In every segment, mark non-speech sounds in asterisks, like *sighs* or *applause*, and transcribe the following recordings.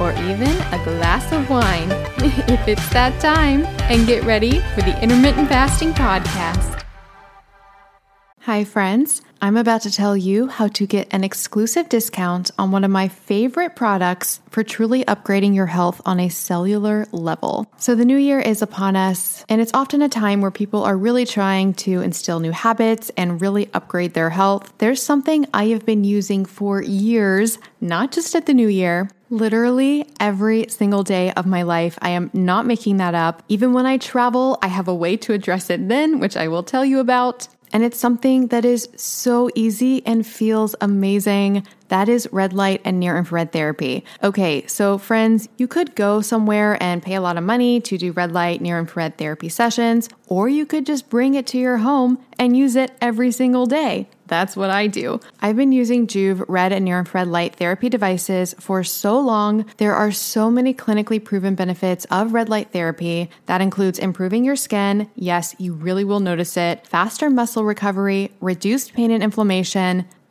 or even a glass of wine *laughs* if it's that time, and get ready for the Intermittent Fasting Podcast. Hi, friends. I'm about to tell you how to get an exclusive discount on one of my favorite products for truly upgrading your health on a cellular level. So, the new year is upon us, and it's often a time where people are really trying to instill new habits and really upgrade their health. There's something I have been using for years, not just at the new year. Literally every single day of my life. I am not making that up. Even when I travel, I have a way to address it then, which I will tell you about. And it's something that is so easy and feels amazing. That is red light and near infrared therapy. Okay, so friends, you could go somewhere and pay a lot of money to do red light, near infrared therapy sessions, or you could just bring it to your home and use it every single day. That's what I do. I've been using Joovv red and near infrared light therapy devices for so long. There are so many clinically proven benefits of red light therapy. That includes improving your skin. Yes, you really will notice it. Faster muscle recovery, reduced pain and inflammation,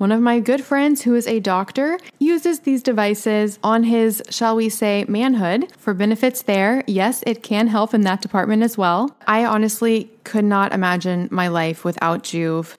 One of my good friends, who is a doctor, uses these devices on his, shall we say, manhood for benefits there. Yes, it can help in that department as well. I honestly could not imagine my life without Joovv.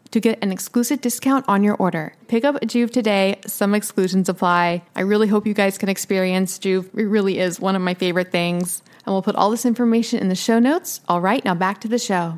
to get an exclusive discount on your order. Pick up Joovv today. Some exclusions apply. I really hope you guys can experience Joovv. It really is one of my favorite things. And we'll put all this information in the show notes. All right, now back to the show.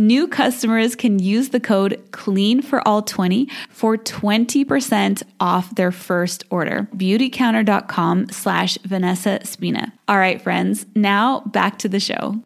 New customers can use the code CLEAN for all 20 for 20% off their first order. Beautycounter.com slash Vanessa Spina. All right, friends, now back to the show.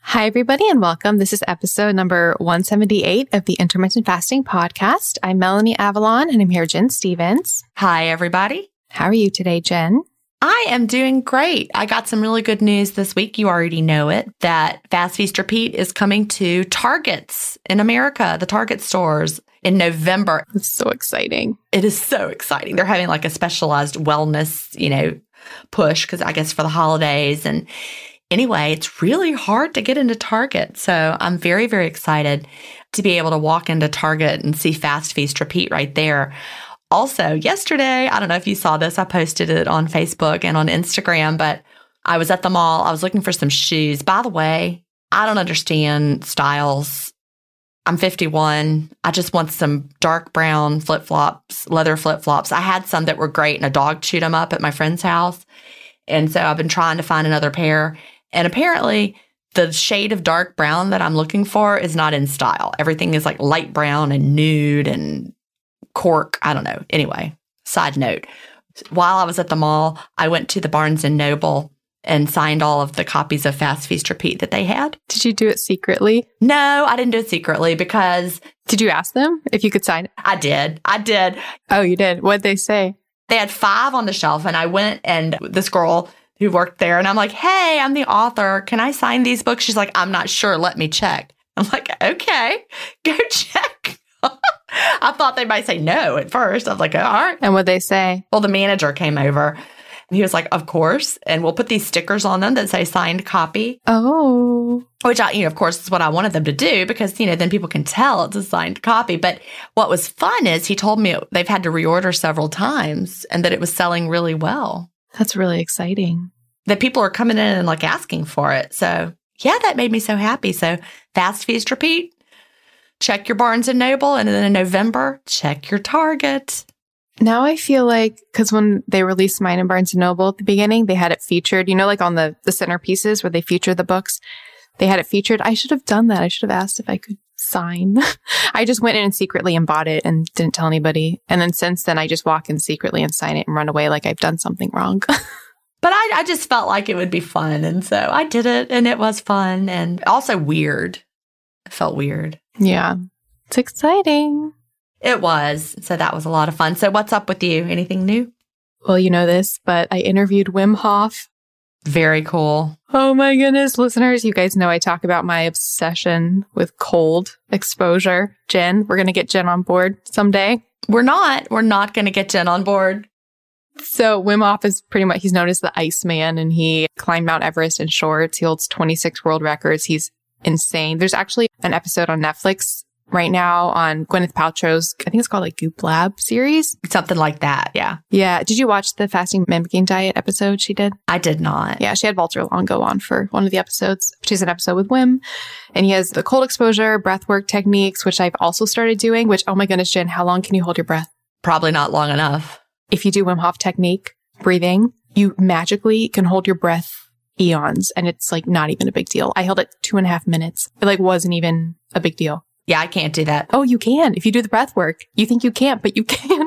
Hi, everybody, and welcome. This is episode number 178 of the Intermittent Fasting Podcast. I'm Melanie Avalon, and I'm here, Gin Stephens. Hi, everybody. How are you today, Gin? I am doing great. I got some really good news this week. You already know it that Fast Feast Repeat is coming to Targets in America, the Target stores in November. It's so exciting. It is so exciting. They're having like a specialized wellness, you know, push because I guess for the holidays. And anyway, it's really hard to get into Target. So I'm very, very excited to be able to walk into Target and see Fast Feast Repeat right there. Also, yesterday, I don't know if you saw this, I posted it on Facebook and on Instagram, but I was at the mall. I was looking for some shoes. By the way, I don't understand styles. I'm 51. I just want some dark brown flip flops, leather flip flops. I had some that were great and a dog chewed them up at my friend's house. And so I've been trying to find another pair. And apparently, the shade of dark brown that I'm looking for is not in style. Everything is like light brown and nude and cork. I don't know. Anyway, side note. While I was at the mall, I went to the Barnes and Noble and signed all of the copies of Fast Feast Repeat that they had. Did you do it secretly? No, I didn't do it secretly because. Did you ask them if you could sign it? I did. I did. Oh, you did. What'd they say? They had five on the shelf, and I went and this girl who worked there, and I'm like, hey, I'm the author. Can I sign these books? She's like, I'm not sure. Let me check. I'm like, okay, *laughs* go check. *laughs* *laughs* I thought they might say no at first. I was like, all right. And what they say? Well, the manager came over and he was like, of course. And we'll put these stickers on them that say signed copy. Oh. Which I, you know, of course, is what I wanted them to do because, you know, then people can tell it's a signed copy. But what was fun is he told me they've had to reorder several times and that it was selling really well. That's really exciting. That people are coming in and like asking for it. So, yeah, that made me so happy. So, fast feast repeat check your Barnes and Noble. And then in November, check your Target. Now I feel like because when they released mine in Barnes and Noble at the beginning, they had it featured, you know, like on the, the centerpieces where they feature the books, they had it featured. I should have done that. I should have asked if I could sign. *laughs* I just went in and secretly and bought it and didn't tell anybody. And then since then, I just walk in secretly and sign it and run away like I've done something wrong. *laughs* But I, I just felt like it would be fun. And so I did it and it was fun and also weird. It felt weird. Yeah. It's exciting. It was. So that was a lot of fun. So what's up with you? Anything new? Well, you know this, but I interviewed Wim Hof. Very cool. Oh my goodness, listeners, you guys know I talk about my obsession with cold exposure. Gin, we're going to get Gin on board someday. We're not. We're not going to get Gin on board. So Wim Hof is pretty much, he's known as the Iceman and he climbed Mount Everest in shorts. He holds 26 world records. He's insane. There's actually an episode on Netflix right now on Gwyneth Paltrow's, I think it's called like Goop Lab series. Something like that. Yeah. Yeah. Did you watch the fasting mimicking diet episode she did? I did not. Yeah, she had Walter Longo on for one of the episodes. She's an episode with Wim, and he has the cold exposure, breath work techniques, which I've also started doing. Which, oh my goodness, Gin, how long can you hold your breath? Probably not long enough. If you do Wim Hof technique breathing, you magically can hold your breath eons, and it's like not even a big deal. I held it two and a half minutes. It like wasn't even a big deal. Yeah, I can't do that. Oh, you can if you do the breath work. You think you can't, but you *laughs* can.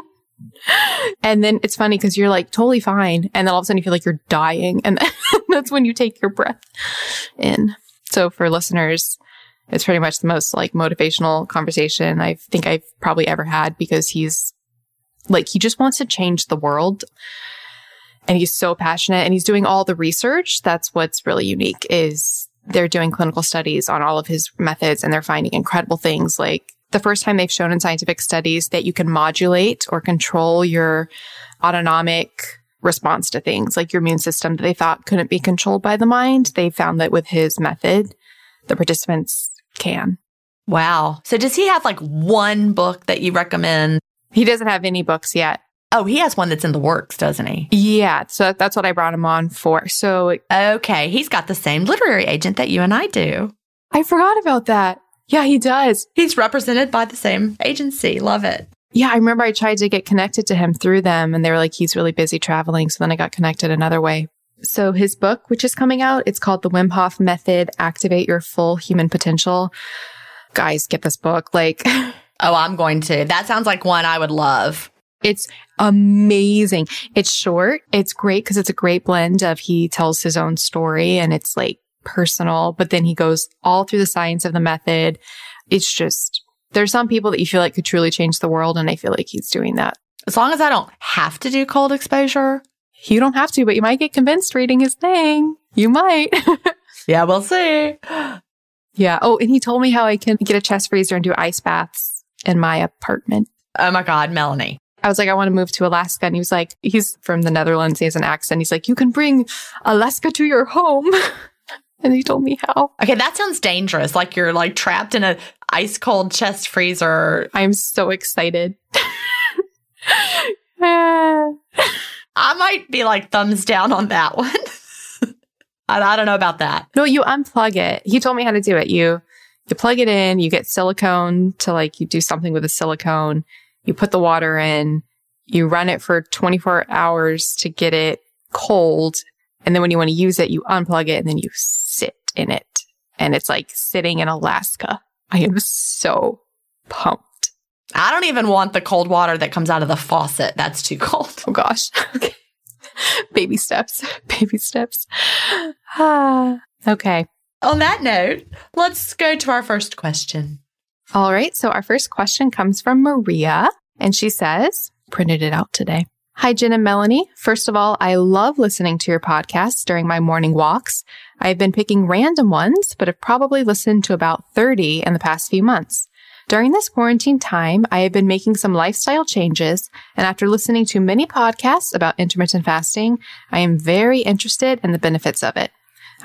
And then it's funny because you're like totally fine. And then all of a sudden you feel like you're dying. And *laughs* that's when you take your breath in. So for listeners, it's pretty much the most like motivational conversation I think I've probably ever had because he's like, he just wants to change the world. And he's so passionate and he's doing all the research. That's what's really unique is they're doing clinical studies on all of his methods and they're finding incredible things like the first time they've shown in scientific studies that you can modulate or control your autonomic response to things like your immune system that they thought couldn't be controlled by the mind. They found that with his method, the participants can. Wow. So does he have like one book that you recommend? He doesn't have any books yet. Oh, he has one that's in the works, doesn't he? Yeah. So that's what I brought him on for. So Okay. He's got the same literary agent that you and I do. I forgot about that. Yeah, he does. He's represented by the same agency. Love it. Yeah, I remember I tried to get connected to him through them and they were like, he's really busy traveling. So then I got connected another way. So his book, which is coming out, it's called The Wim Hof Method Activate Your Full Human Potential. Guys, get this book. Like, *laughs* Oh, I'm going to. That sounds like one I would love. It's amazing. It's short. It's great because it's a great blend of he tells his own story and it's like personal, but then he goes all through the science of the method. It's just, there's some people that you feel like could truly change the world. And I feel like he's doing that. As long as I don't have to do cold exposure. You don't have to, but you might get convinced reading his thing. You might. *laughs* Yeah, we'll see. yeah. Oh, and he told me how I can get a chest freezer and do ice baths in my apartment. Oh my God, Melanie. I was like, I want to move to Alaska. And he was like, he's from the Netherlands. He has an accent. He's like, you can bring Alaska to your home. *laughs* and he told me how. Okay, that sounds dangerous. Like you're like trapped in a ice cold chest freezer. I'm so excited. *laughs* I might be like thumbs down on that one. *laughs* I, I don't know about that. no, you unplug it. He told me how to do it. You, you plug it in, you get silicone to like, you do something with the silicone. You put the water in, you run it for 24 hours to get it cold. And then when you want to use it, you unplug it and then you sit in it. And it's like sitting in Alaska. I am so pumped. I don't even want the cold water that comes out of the faucet. That's too cold. Oh gosh. Okay. *laughs* Baby steps. *laughs* Baby steps. Ah. *sighs* Okay. On that note, let's go to our first question. All right. So our first question comes from Maria and she says, printed it out today. Hi, Gin and Melanie. First of all, I love listening to your podcasts during my morning walks. I've been picking random ones, but have probably listened to about 30 in the past few months. During this quarantine time, I have been making some lifestyle changes, and after listening to many podcasts about intermittent fasting, I am very interested in the benefits of it.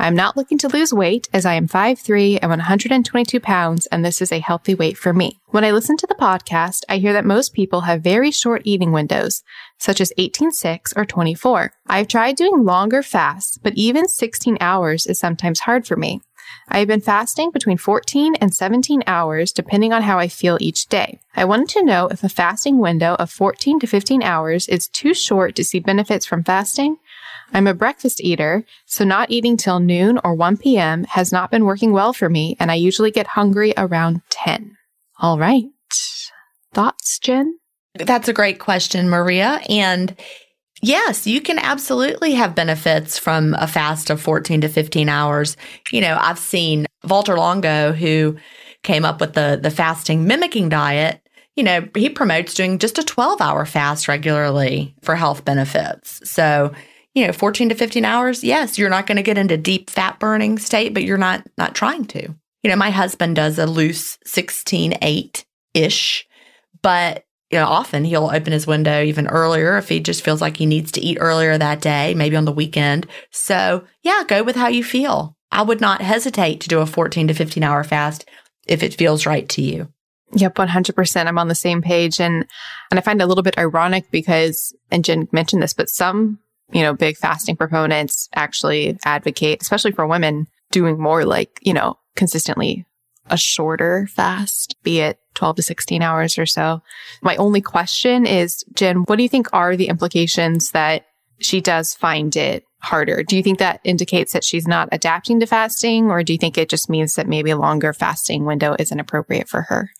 I am not looking to lose weight as I am 5'3 and 122 pounds, and this is a healthy weight for me. When I listen to the podcast, I hear that most people have very short eating windows, such as 18-6 or 24. I've tried doing longer fasts, but even 16 hours is sometimes hard for me. I have been fasting between 14 and 17 hours depending on how I feel each day. I wanted to know if a fasting window of 14 to 15 hours is too short to see benefits from fasting. I'm a breakfast eater, so not eating till noon or 1 p.m. has not been working well for me, and I usually get hungry around 10. All right. Thoughts, Gin? That's a great question, Maria. And yes, you can absolutely have benefits from a fast of 14 to 15 hours. You know, I've seen Walter Longo, who came up with the, the fasting mimicking diet. You know, he promotes doing just a 12 hour fast regularly for health benefits. So, you know, 14 to 15 hours, yes, you're not going to get into deep fat burning state, but you're not not trying to. You know, my husband does a loose 16 8 ish, but you know, often he'll open his window even earlier if he just feels like he needs to eat earlier that day, maybe on the weekend. So, yeah, go with how you feel. I would not hesitate to do a 14 to 15 hour fast if it feels right to you. Yep, 100%. I'm on the same page. And, and I find it a little bit ironic because, and Gin mentioned this, but some, you know, big fasting proponents actually advocate, especially for women, doing more like, you know, consistently a shorter fast, be it 12 to 16 hours or so. My only question is, Gin, what do you think are the implications that she does find it harder? Do you think that indicates that she's not adapting to fasting, or do you think it just means that maybe a longer fasting window isn't appropriate for her?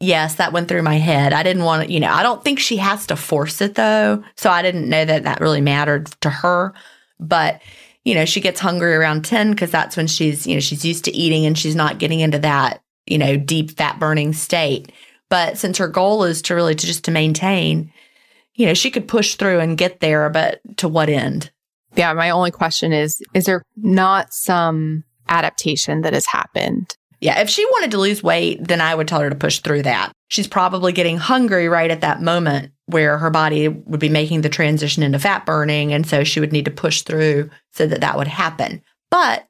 Yes, that went through my head. I didn't want to, you know, I don't think she has to force it though. So I didn't know that that really mattered to her. But you know, she gets hungry around 10 because that's when she's, you know, she's used to eating and she's not getting into that, you know, deep fat burning state. But since her goal is to really to just to maintain, you know, she could push through and get there, but to what end? Yeah, my only question is is there not some adaptation that has happened? Yeah, if she wanted to lose weight, then I would tell her to push through that. She's probably getting hungry right at that moment where her body would be making the transition into fat burning. And so she would need to push through so that that would happen. But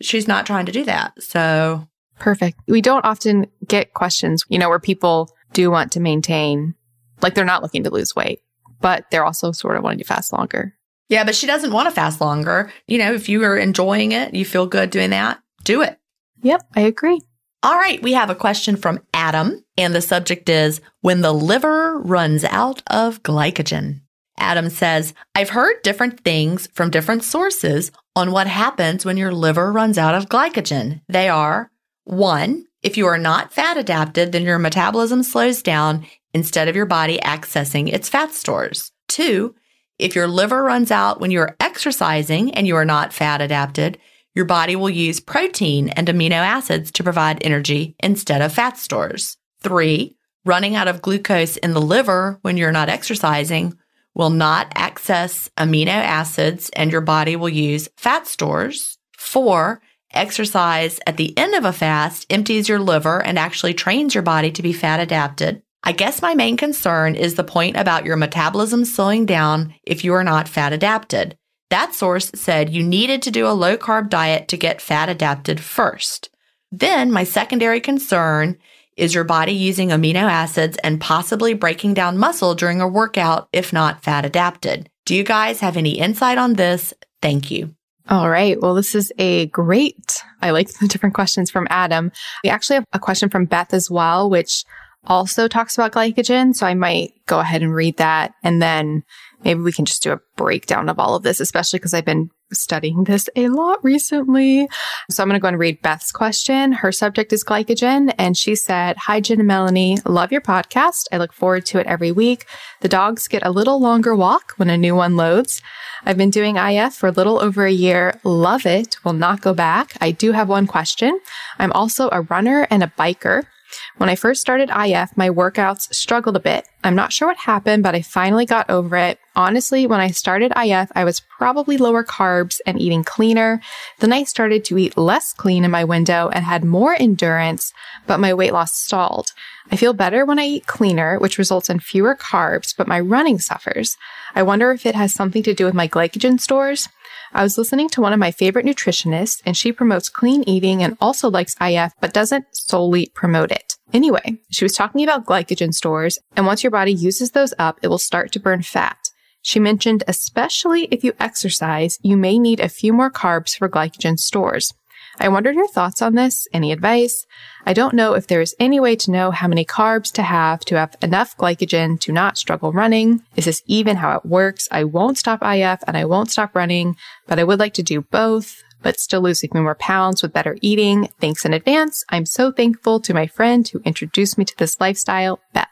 she's not trying to do that. So perfect. We don't often get questions, you know, where people do want to maintain, like they're not looking to lose weight, but they're also sort of wanting to fast longer. Yeah, but she doesn't want to fast longer. You know, if you are enjoying it, you feel good doing that, do it. Yep, I agree. All right, we have a question from Adam, and the subject is When the liver runs out of glycogen. Adam says, I've heard different things from different sources on what happens when your liver runs out of glycogen. They are one, if you are not fat adapted, then your metabolism slows down instead of your body accessing its fat stores. Two, if your liver runs out when you're exercising and you are not fat adapted, your body will use protein and amino acids to provide energy instead of fat stores. Three, running out of glucose in the liver when you're not exercising will not access amino acids and your body will use fat stores. Four, exercise at the end of a fast empties your liver and actually trains your body to be fat adapted. I guess my main concern is the point about your metabolism slowing down if you are not fat adapted. That source said you needed to do a low carb diet to get fat adapted first. Then my secondary concern is your body using amino acids and possibly breaking down muscle during a workout if not fat adapted. Do you guys have any insight on this? Thank you. All right. Well, this is a great, I like the different questions from Adam. We actually have a question from Beth as well, which also talks about glycogen. So I might go ahead and read that and then maybe we can just do a breakdown of all of this, especially because I've been studying this a lot recently. So I'm going to go and read Beth's question. Her subject is glycogen. And she said, Hi, Gin and Melanie. Love your podcast. I look forward to it every week. The dogs get a little longer walk when a new one loads. I've been doing IF for a little over a year. Love it. Will not go back. I do have one question. I'm also a runner and a biker. When I first started IF, my workouts struggled a bit. I'm not sure what happened, but I finally got over it. Honestly, when I started IF, I was probably lower carbs and eating cleaner. Then I started to eat less clean in my window and had more endurance, but my weight loss stalled. I feel better when I eat cleaner, which results in fewer carbs, but my running suffers. I wonder if it has something to do with my glycogen stores. I was listening to one of my favorite nutritionists, and she promotes clean eating and also likes IF, but doesn't solely promote it. Anyway, she was talking about glycogen stores, and once your body uses those up, it will start to burn fat. She mentioned, especially if you exercise, you may need a few more carbs for glycogen stores. I wondered your thoughts on this. Any advice? I don't know if there is any way to know how many carbs to have to have enough glycogen to not struggle running. Is this even how it works? I won't stop IF and I won't stop running, but I would like to do both, but still lose even more pounds with better eating. Thanks in advance. I'm so thankful to my friend who introduced me to this lifestyle, Beth.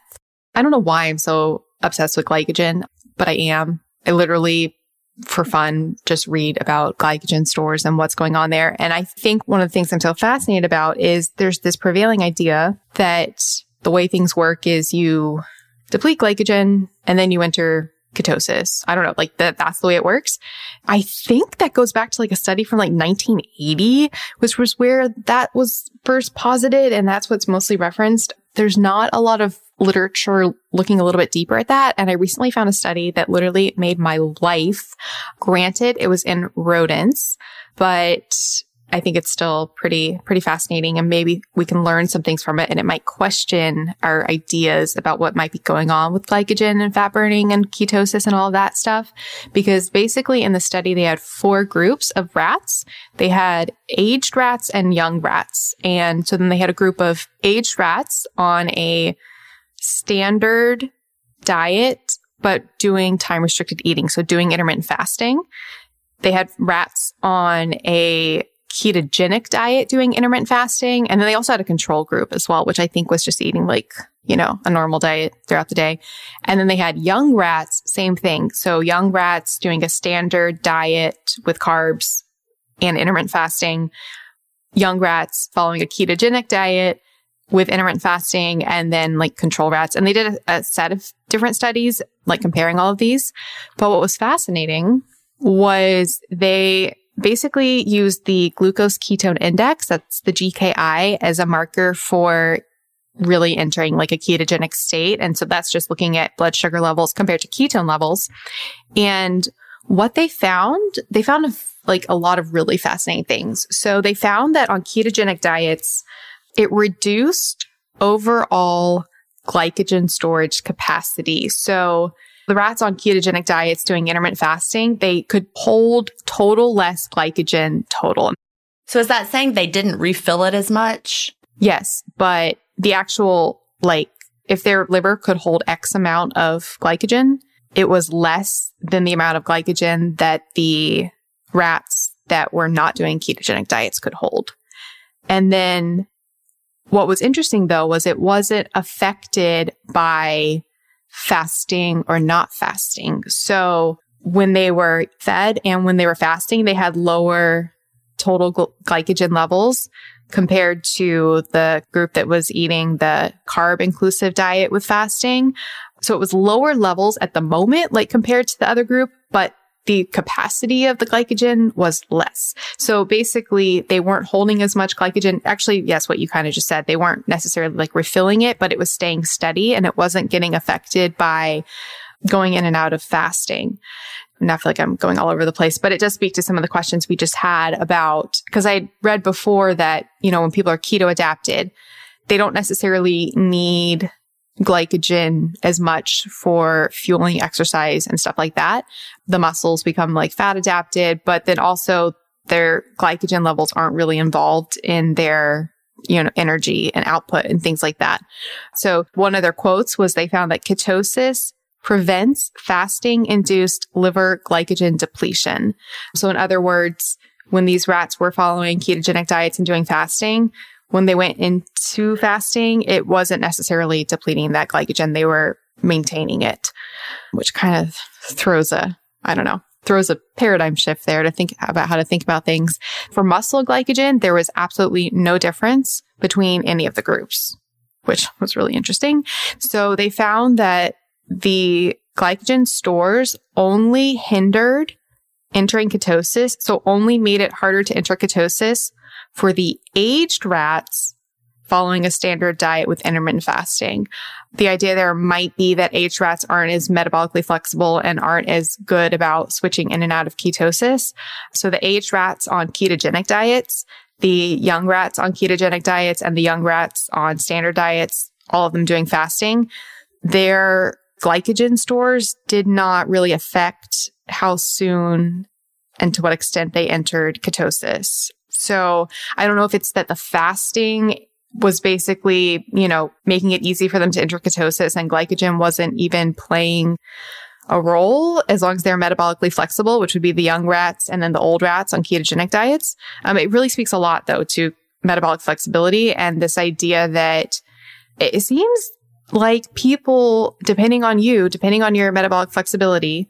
I don't know why I'm so obsessed with glycogen, but I am. I literally for fun, just read about glycogen stores and what's going on there. And I think one of the things I'm so fascinated about is there's this prevailing idea that the way things work is you deplete glycogen and then you enter ketosis. I don't know, like that, that's the way it works. I think that goes back to like a study from like 1980, which was where that was first posited. And that's what's mostly referenced. There's not a lot of literature looking a little bit deeper at that. And I recently found a study that literally made my life. Granted, it was in rodents, but I think it's still pretty, pretty fascinating and maybe we can learn some things from it and it might question our ideas about what might be going on with glycogen and fat burning and ketosis and all of that stuff. Because basically in the study, they had four groups of rats. They had aged rats and young rats. And so then they had a group of aged rats on a standard diet, but doing time restricted eating. So doing intermittent fasting. They had rats on a ketogenic diet doing intermittent fasting. And then they also had a control group as well, which I think was just eating like, you know, a normal diet throughout the day. And then they had young rats, same thing. So young rats doing a standard diet with carbs and intermittent fasting. Young rats following a ketogenic diet with intermittent fasting and then like control rats. And they did a, a set of different studies, like comparing all of these. But what was fascinating was they basically used the glucose ketone index, that's the GKI, as a marker for really entering like a ketogenic state. And so that's just looking at blood sugar levels compared to ketone levels. And what they found, they found like a lot of really fascinating things. So they found that on ketogenic diets, it reduced overall glycogen storage capacity. So the rats on ketogenic diets doing intermittent fasting, they could hold total less glycogen total. So is that saying they didn't refill it as much? Yes, but the actual, like, if their liver could hold X amount of glycogen, it was less than the amount of glycogen that the rats that were not doing ketogenic diets could hold. And then what was interesting though was it wasn't affected by fasting or not fasting. So when they were fed and when they were fasting, they had lower total gl- glycogen levels compared to the group that was eating the carb inclusive diet with fasting. So it was lower levels at the moment, like compared to the other group, but the capacity of the glycogen was less. So basically they weren't holding as much glycogen. Actually, yes, what you kind of just said, they weren't necessarily like refilling it, but it was staying steady and it wasn't getting affected by going in and out of fasting. And I feel like I'm going all over the place, but it does speak to some of the questions we just had about, because I read before that, you know, when people are keto adapted, they don't necessarily need glycogen as much for fueling exercise and stuff like that. The muscles become like fat adapted, but then also their glycogen levels aren't really involved in their you know, energy and output and things like that. So one of their quotes was they found that ketosis prevents fasting induced liver glycogen depletion. So in other words, when these rats were following ketogenic diets and doing fasting, when they went into fasting, it wasn't necessarily depleting that glycogen. They were maintaining it, which kind of throws a, I don't know, throws a paradigm shift there to think about how to think about things. For muscle glycogen, there was absolutely no difference between any of the groups, which was really interesting. So they found that the glycogen stores only hindered entering ketosis. So only made it harder to enter ketosis for the aged rats following a standard diet with intermittent fasting. The idea there might be that aged rats aren't as metabolically flexible and aren't as good about switching in and out of ketosis. So the aged rats on ketogenic diets, the young rats on ketogenic diets and the young rats on standard diets, all of them doing fasting, their glycogen stores did not really affect how soon and to what extent they entered ketosis. So I don't know if it's that the fasting was basically, you know, making it easy for them to enter ketosis and glycogen wasn't even playing a role as long as they're metabolically flexible, which would be the young rats and then the old rats on ketogenic diets. Um, it really speaks a lot though to metabolic flexibility and this idea that it seems like people, depending on you, depending on your metabolic flexibility,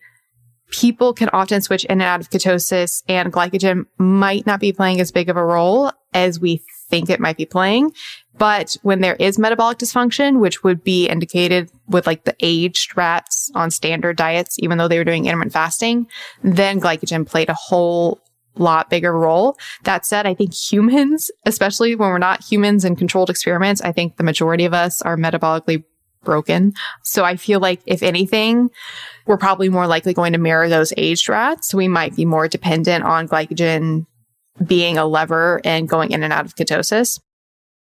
people can often switch in and out of ketosis and glycogen might not be playing as big of a role as we think it might be playing. But when there is metabolic dysfunction, which would be indicated with like the aged rats on standard diets, even though they were doing intermittent fasting, then glycogen played a whole lot bigger role. That said, I think humans, especially when we're not humans in controlled experiments, I think the majority of us are metabolically broken. So I feel like if anything, we're probably more likely going to mirror those aged rats. We might be more dependent on glycogen being a lever and going in and out of ketosis.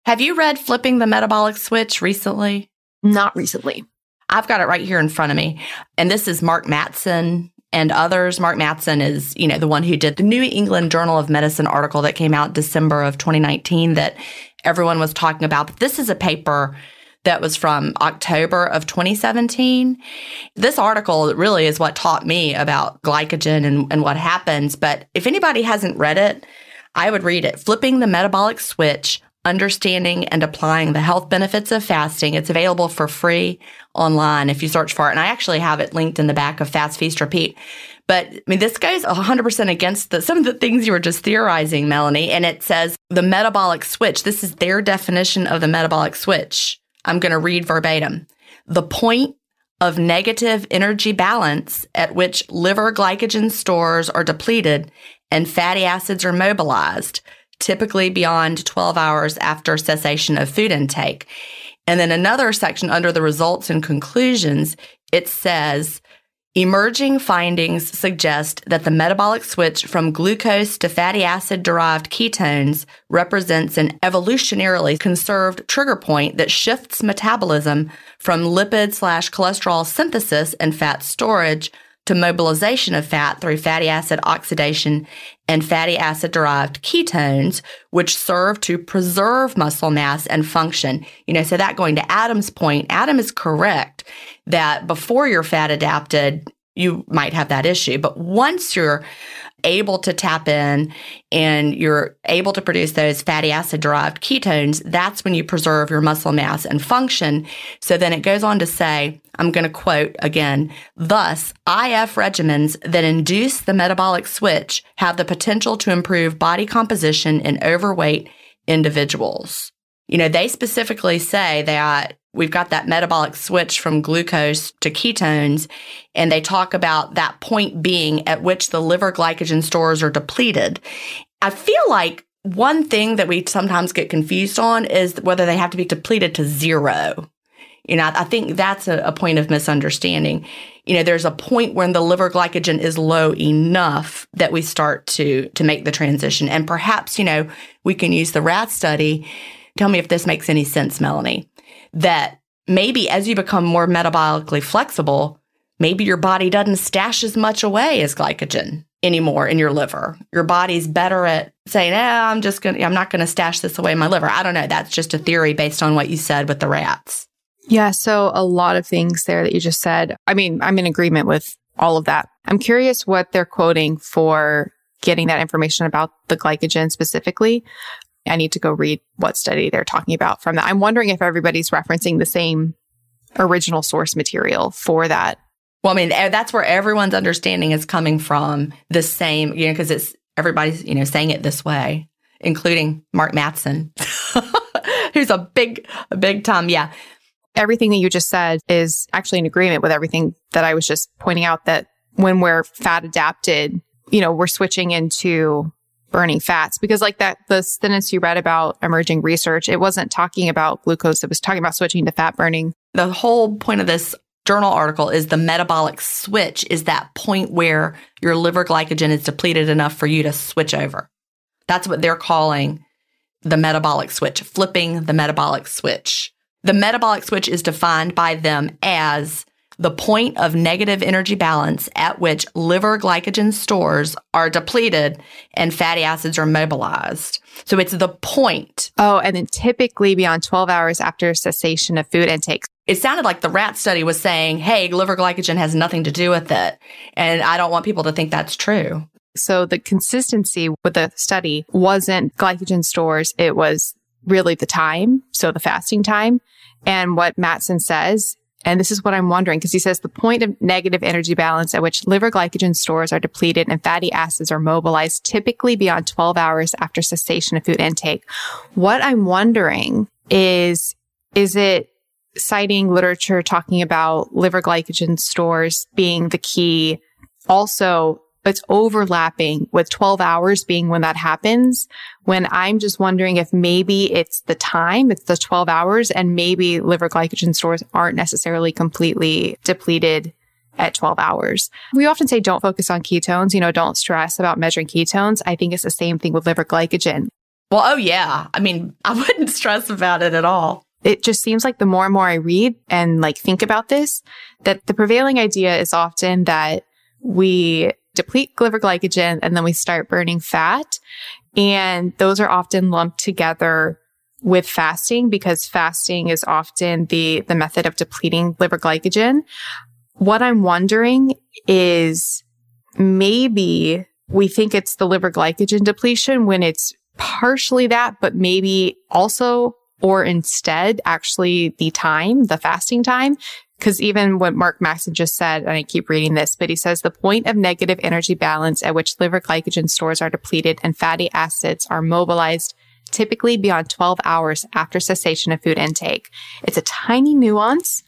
Have you read Flipping the Metabolic Switch recently? Not recently. I've got it right here in front of me. And this is Mark Mattson and others. Mark Mattson is, you know, the one who did the New England Journal of Medicine article that came out December of 2019 that everyone was talking about. But this is a paper that was from October of 2017. This article really is what taught me about glycogen and, and what happens. But if anybody hasn't read it, I would read it. Flipping the Metabolic Switch Understanding and Applying the Health Benefits of Fasting. It's available for free online if you search for it. And I actually have it linked in the back of Fast Feast Repeat. But I mean, this goes 100% against the, some of the things you were just theorizing, Melanie. And it says the metabolic switch. This is their definition of the metabolic switch. I'm going to read verbatim. The point of negative energy balance at which liver glycogen stores are depleted and fatty acids are mobilized, typically beyond 12 hours after cessation of food intake. And then another section under the results and conclusions, it says Emerging findings suggest that the metabolic switch from glucose to fatty acid derived ketones represents an evolutionarily conserved trigger point that shifts metabolism from lipid slash cholesterol synthesis and fat storage to mobilization of fat through fatty acid oxidation and fatty acid derived ketones, which serve to preserve muscle mass and function. You know, so that going to Adam's point, Adam is correct that before you're fat adapted, you might have that issue. But once you're able to tap in and you're able to produce those fatty acid derived ketones, that's when you preserve your muscle mass and function. So then it goes on to say, I'm going to quote again, thus IF regimens that induce the metabolic switch have the potential to improve body composition in overweight individuals. You know, they specifically say that we've got that metabolic switch from glucose to ketones. And they talk about that point being at which the liver glycogen stores are depleted. I feel like one thing that we sometimes get confused on is whether they have to be depleted to zero. You know, I think that's a, a point of misunderstanding. You know, there's a point when the liver glycogen is low enough that we start to to make the transition. And perhaps, you know, we can use the rat study. Tell me if this makes any sense, Melanie that maybe as you become more metabolically flexible, maybe your body doesn't stash as much away as glycogen anymore in your liver. Your body's better at saying, eh, I'm just going to, I'm not going to stash this away in my liver. I don't know. That's just a theory based on what you said with the rats. Yeah. So a lot of things there that you just said. I mean, I'm in agreement with all of that. I'm curious what they're quoting for getting that information about the glycogen specifically. I need to go read what study they're talking about from that. I'm wondering if everybody's referencing the same original source material for that. Well, I mean, eh, that's where everyone's understanding is coming from the same, you know, because it's everybody's, you know, saying it this way, including Mark Mattson, *laughs* who's a big, a big time. Yeah. Everything that you just said is actually in agreement with everything that I was just pointing out that when we're fat adapted, you know, we're switching into burning fats because like that the sentence you read about emerging research it wasn't talking about glucose. It was talking about switching to fat burning. The whole point of this journal article is the metabolic switch is that point where your liver glycogen is depleted enough for you to switch over. That's what they're calling the metabolic switch flipping the metabolic switch. The metabolic switch is defined by them as the point of negative energy balance at which liver glycogen stores are depleted and fatty acids are mobilized. So it's the point. Oh, and then typically beyond 12 hours after cessation of food intake. It sounded like the rat study was saying, hey, liver glycogen has nothing to do with it. And I don't want people to think that's true. So the consistency with the study wasn't glycogen stores. It was really the time. So the fasting time. And what Mattson says and this is what I'm wondering because he says the point of negative energy balance at which liver glycogen stores are depleted and fatty acids are mobilized typically beyond 12 hours after cessation of food intake. What I'm wondering is, is it citing literature talking about liver glycogen stores being the key? Also, it's overlapping with 12 hours being when that happens. When I'm just wondering if maybe it's the time, it's the 12 hours and maybe liver glycogen stores aren't necessarily completely depleted at 12 hours. We often say don't focus on ketones, you know, don't stress about measuring ketones. I think it's the same thing with liver glycogen. Well, oh yeah. I mean, *laughs* I wouldn't stress about it at all. It just seems like the more and more I read and like think about this, that the prevailing idea is often that we deplete liver glycogen and then we start burning fat. And those are often lumped together with fasting because fasting is often the, the method of depleting liver glycogen. What I'm wondering is maybe we think it's the liver glycogen depletion when it's partially that, but maybe also or instead actually the time, the fasting time, because even what Mark Mattson just said, and I keep reading this, but he says the point of negative energy balance at which liver glycogen stores are depleted and fatty acids are mobilized typically beyond 12 hours after cessation of food intake. It's a tiny nuance,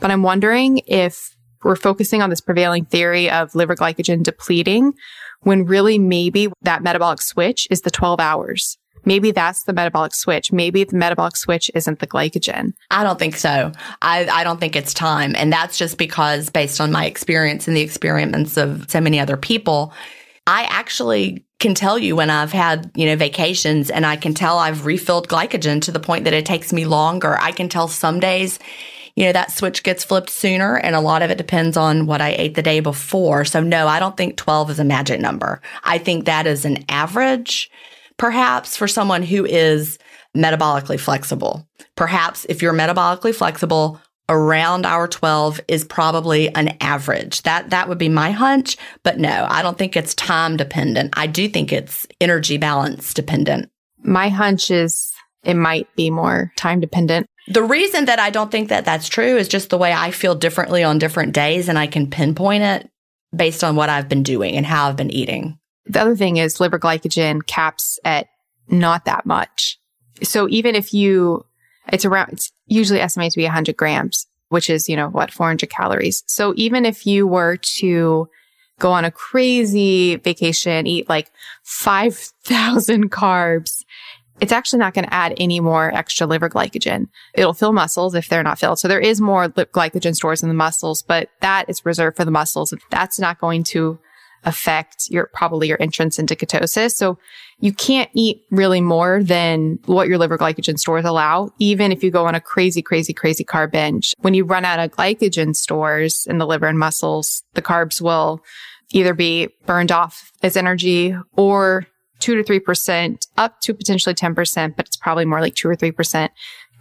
but I'm wondering if we're focusing on this prevailing theory of liver glycogen depleting when really maybe that metabolic switch is the 12 hours. Maybe that's the metabolic switch. Maybe the metabolic switch isn't the glycogen. I don't think so. I, I don't think it's time. And that's just because based on my experience and the experiments of so many other people, I actually can tell you when I've had, you know, vacations and I can tell I've refilled glycogen to the point that it takes me longer. I can tell some days, you know, that switch gets flipped sooner and a lot of it depends on what I ate the day before. So no, I don't think 12 is a magic number. I think that is an average perhaps for someone who is metabolically flexible. Perhaps if you're metabolically flexible, around hour 12 is probably an average. That that would be my hunch, but no, I don't think it's time dependent. I do think it's energy balance dependent. My hunch is it might be more time dependent. The reason that I don't think that that's true is just the way I feel differently on different days and I can pinpoint it based on what I've been doing and how I've been eating. The other thing is liver glycogen caps at not that much. So even if you, it's around, it's usually estimated to be 100 grams, which is, you know, what, 400 calories. So even if you were to go on a crazy vacation, eat like 5,000 carbs, it's actually not going to add any more extra liver glycogen. It'll fill muscles if they're not filled. So there is more glycogen stores in the muscles, but that is reserved for the muscles. That's not going to affect your probably your entrance into ketosis. So you can't eat really more than what your liver glycogen stores allow, even if you go on a crazy, crazy, crazy carb binge. When you run out of glycogen stores in the liver and muscles, the carbs will either be burned off as energy or two to three percent up to potentially 10%, but it's probably more like two or three percent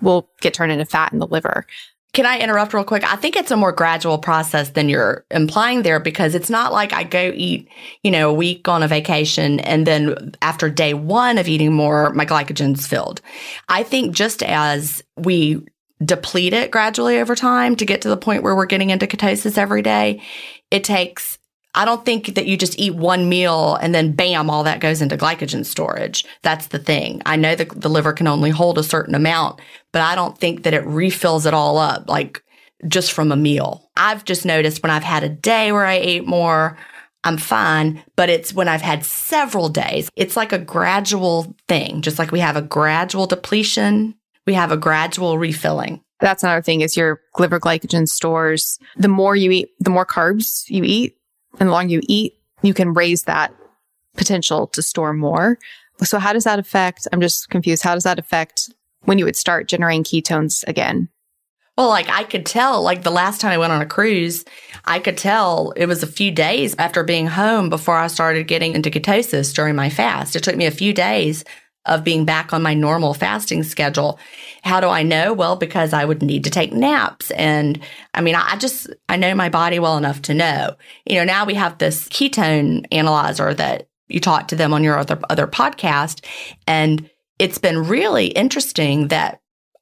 will get turned into fat in the liver. Can I interrupt real quick? I think it's a more gradual process than you're implying there because it's not like I go eat, you know, a week on a vacation and then after day one of eating more, my glycogen's filled. I think just as we deplete it gradually over time to get to the point where we're getting into ketosis every day, it takes I don't think that you just eat one meal and then bam, all that goes into glycogen storage. That's the thing. I know that the liver can only hold a certain amount, but I don't think that it refills it all up like just from a meal. I've just noticed when I've had a day where I ate more, I'm fine, but it's when I've had several days, it's like a gradual thing. Just like we have a gradual depletion, we have a gradual refilling. That's another thing is your liver glycogen stores. The more you eat, the more carbs you eat, and the longer you eat, you can raise that potential to store more. So how does that affect? I'm just confused. How does that affect when you would start generating ketones again? Well, like I could tell, like the last time I went on a cruise, I could tell it was a few days after being home before I started getting into ketosis during my fast. It took me a few days of being back on my normal fasting schedule. How do I know? Well, because I would need to take naps. And I mean, I just, I know my body well enough to know. You know, now we have this ketone analyzer that you talk to them on your other, other podcast. And it's been really interesting that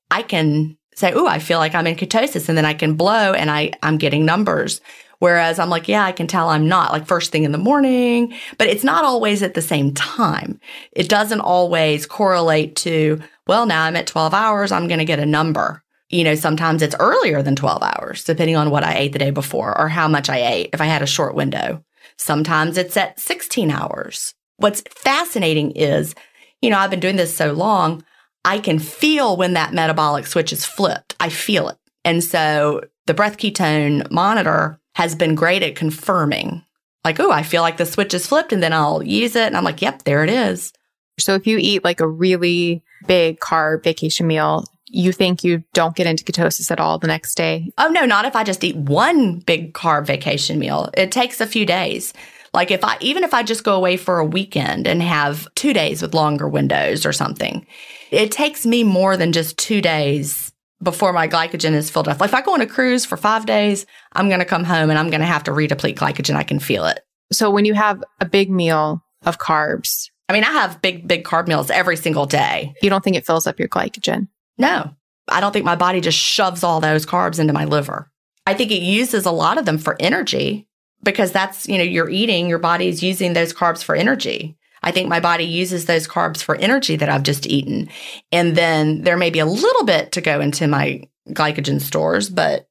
I can say, oh, I feel like I'm in ketosis. And then I can blow and I, I'm getting numbers. Whereas I'm like, yeah, I can tell I'm not like first thing in the morning, but it's not always at the same time. It doesn't always correlate to, well, now I'm at 12 hours, I'm going to get a number. You know, sometimes it's earlier than 12 hours, depending on what I ate the day before or how much I ate, if I had a short window. Sometimes it's at 16 hours. What's fascinating is, you know, I've been doing this so long, I can feel when that metabolic switch is flipped. I feel it. And so the breath ketone monitor has been great at confirming, like, oh, I feel like the switch is flipped, and then I'll use it. And I'm like, yep, there it is. So if you eat like a really big carb vacation meal, you think you don't get into ketosis at all the next day? Oh, no, not if I just eat one big carb vacation meal. It takes a few days. Like if I, even if I just go away for a weekend and have two days with longer windows or something, it takes me more than just two days before my glycogen is filled up. Like if I go on a cruise for five days, I'm going to come home and I'm going to have to redeplete glycogen. I can feel it. So when you have a big meal of carbs, I mean, I have big, big carb meals every single day. You don't think it fills up your glycogen? No, I don't think my body just shoves all those carbs into my liver. I think it uses a lot of them for energy because that's, you know, you're eating, your body is using those carbs for energy. I think my body uses those carbs for energy that I've just eaten. And then there may be a little bit to go into my glycogen stores, but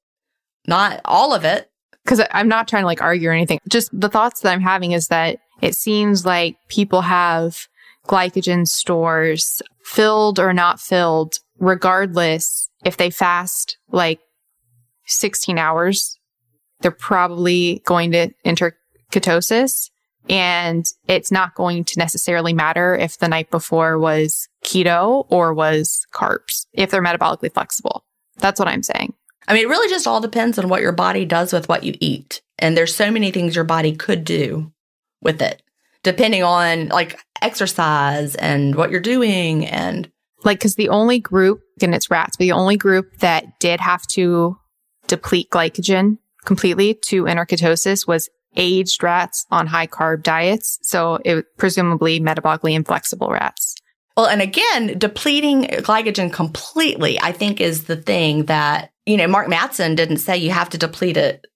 not all of it. Because I'm not trying to like argue or anything. Just the thoughts that I'm having is that it seems like people have glycogen stores filled or not filled, regardless if they fast like 16 hours, they're probably going to enter ketosis and it's not going to necessarily matter if the night before was keto or was carbs, if they're metabolically flexible. That's what I'm saying. I mean, it really just all depends on what your body does with what you eat. And there's so many things your body could do with it, depending on like exercise and what you're doing. And like, cause the only group, and it's rats, but the only group that did have to deplete glycogen completely to enter ketosis was aged rats on high carb diets. So it presumably metabolically inflexible rats. Well, and again, depleting glycogen completely, I think is the thing that, you know, Mark Mattson didn't say you have to deplete it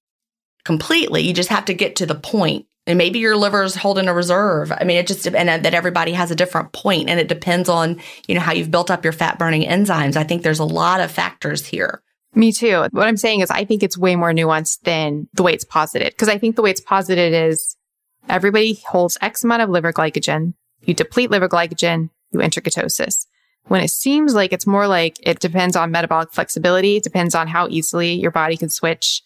completely. You just have to get to the point. And maybe your liver is holding a reserve. I mean, it just, and that everybody has a different point and it depends on, you know, how you've built up your fat burning enzymes. I think there's a lot of factors here. Me too. What I'm saying is I think it's way more nuanced than the way it's posited. Cause I think the way it's posited is everybody holds X amount of liver glycogen. You deplete liver glycogen, you enter ketosis. When it seems like it's more like it depends on metabolic flexibility, it depends on how easily your body can switch,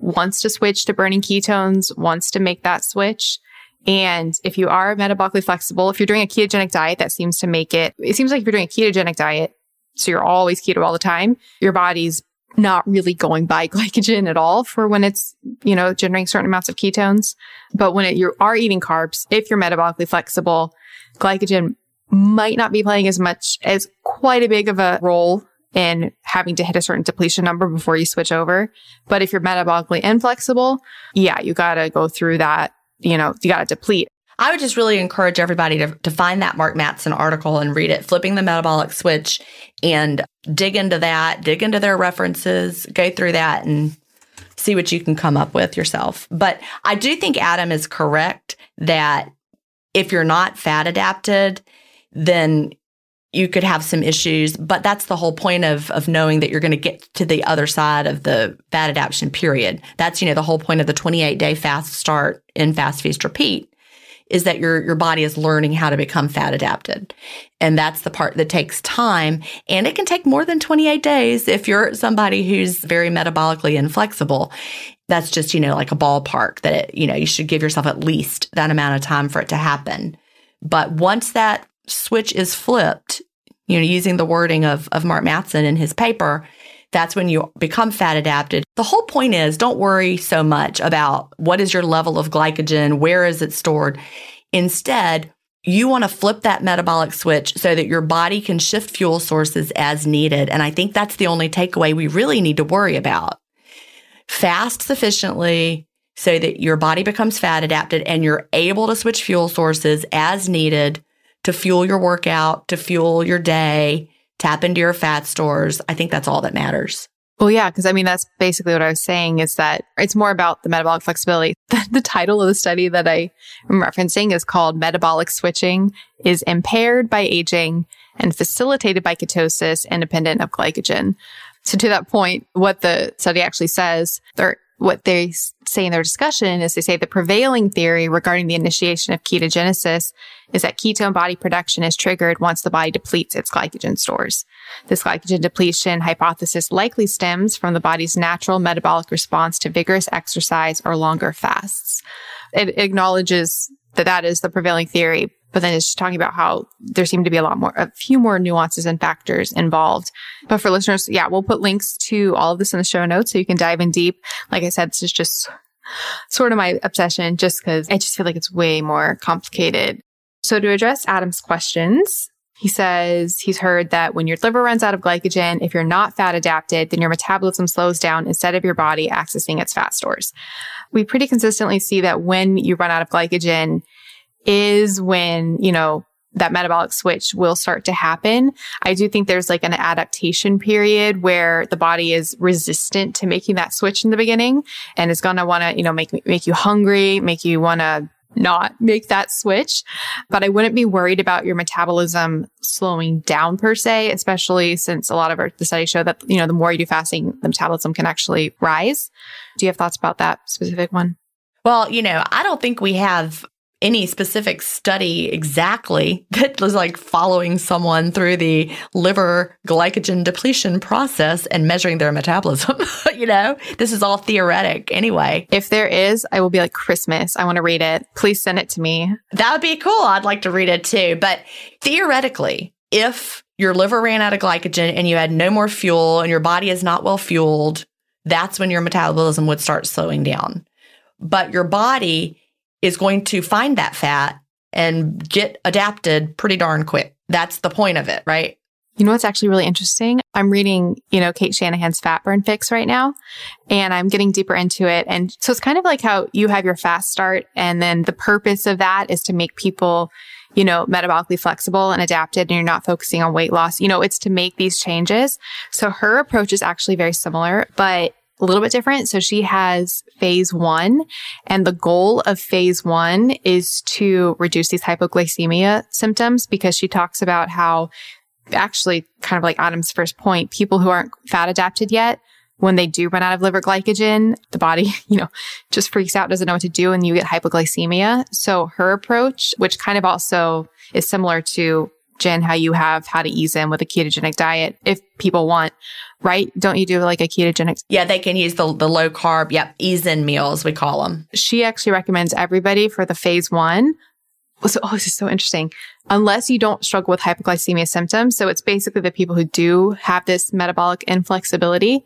wants to switch to burning ketones, wants to make that switch. And if you are metabolically flexible, if you're doing a ketogenic diet, that seems to make it, it seems like if you're doing a ketogenic diet, so you're always keto all the time, your body's not really going by *laughs* glycogen at all for when it's, you know, generating certain amounts of ketones. But when it, you are eating carbs, if you're metabolically flexible, glycogen might not be playing as much as quite a big of a role in having to hit a certain depletion number before you switch over. But if you're metabolically inflexible, yeah, you got to go through that. You know, you got to deplete. I would just really encourage everybody to, to find that Mark Mattson article and read it, Flipping the Metabolic Switch, and dig into that, dig into their references, go through that and see what you can come up with yourself. But I do think Adam is correct that if you're not fat adapted, then you could have some issues, but that's the whole point of of knowing that you're going to get to the other side of the fat adaptation period. That's you know the whole point of the 28 day fast start in fast feast repeat is that your your body is learning how to become fat adapted. And that's the part that takes time and it can take more than 28 days if you're somebody who's very metabolically inflexible. That's just, you know, like a ballpark that it, you know, you should give yourself at least that amount of time for it to happen. But once that switch is flipped, you know, using the wording of of Mark Mattson in his paper, That's when you become fat adapted. The whole point is don't worry so much about what is your level of glycogen, where is it stored. Instead, you want to flip that metabolic switch so that your body can shift fuel sources as needed. And I think that's the only takeaway we really need to worry about. Fast sufficiently so that your body becomes fat adapted and you're able to switch fuel sources as needed to fuel your workout, to fuel your day, tap into your fat stores. I think that's all that matters. Well, yeah, because I mean, that's basically what I was saying is that it's more about the metabolic flexibility. *laughs* The, the, title of the study that I am referencing is called Metabolic Switching is Impaired by Aging and Facilitated by Ketosis Independent of Glycogen. So to that point, what the study actually says, or what they say in their discussion is they say the prevailing theory regarding the initiation of ketogenesis is that ketone body production is triggered once the body depletes its glycogen stores. This glycogen depletion hypothesis likely stems from the body's natural metabolic response to vigorous exercise or longer fasts. It acknowledges that that is the prevailing theory, but then it's just talking about how there seem to be a lot more, a few more nuances and factors involved. But for listeners, yeah, we'll put links to all of this in the show notes so you can dive in deep. Like I said, this is just sort of my obsession just because I just feel like it's way more complicated. So to address Adam's questions, he says he's heard that when your liver runs out of glycogen, if you're not fat adapted, then your metabolism slows down instead of your body accessing its fat stores. We pretty consistently see that when you run out of glycogen, is when, you know, that metabolic switch will start to happen. I do think there's like an adaptation period where the body is resistant to making that switch in the beginning and is going to want to, you know, make, make you hungry, make you want to not make that switch. But I wouldn't be worried about your metabolism slowing down per se, especially since a lot of our, the studies show that, you know, the more you do fasting, the metabolism can actually rise. Do you have thoughts about that specific one? Well, you know, I don't think we have any specific study exactly *laughs* that was like following someone through the liver glycogen depletion process and measuring their metabolism. *laughs* you know, this is all theoretic anyway. If there is, I will be like Christmas. I want to read it. Please send it to me. That would be cool. I'd like to read it too. But theoretically, if your liver ran out of glycogen and you had no more fuel and your body is not well fueled, that's when your metabolism would start slowing down. But your body is going to find that fat and get adapted pretty darn quick. That's the point of it, right? You know what's actually really interesting? I'm reading, you know, Cate Shanahan's Fat Burn Fix right now, and I'm getting deeper into it. And so it's kind of like how you have your fast start, and then the purpose of that is to make people, you know, metabolically flexible and adapted, and you're not focusing on weight loss. You know, it's to make these changes. So her approach is actually very similar, but a little bit different. So she has phase one and the goal of phase one is to reduce these hypoglycemia symptoms because she talks about how actually kind of like Adam's first point, people who aren't fat adapted yet, when they do run out of liver glycogen, the body, *laughs* you know, just freaks out, doesn't know what to do, and you get hypoglycemia. So her approach, which kind of also is similar to Gin, how you have how to ease in with a ketogenic diet if people want, right? Don't you do like a ketogenic? Yeah, they can use the, the low carb, yep, ease in meals, we call them. She actually recommends everybody for the phase one. So, oh, this is so interesting. Unless you don't struggle with hypoglycemia symptoms. So it's basically the people who do have this metabolic inflexibility.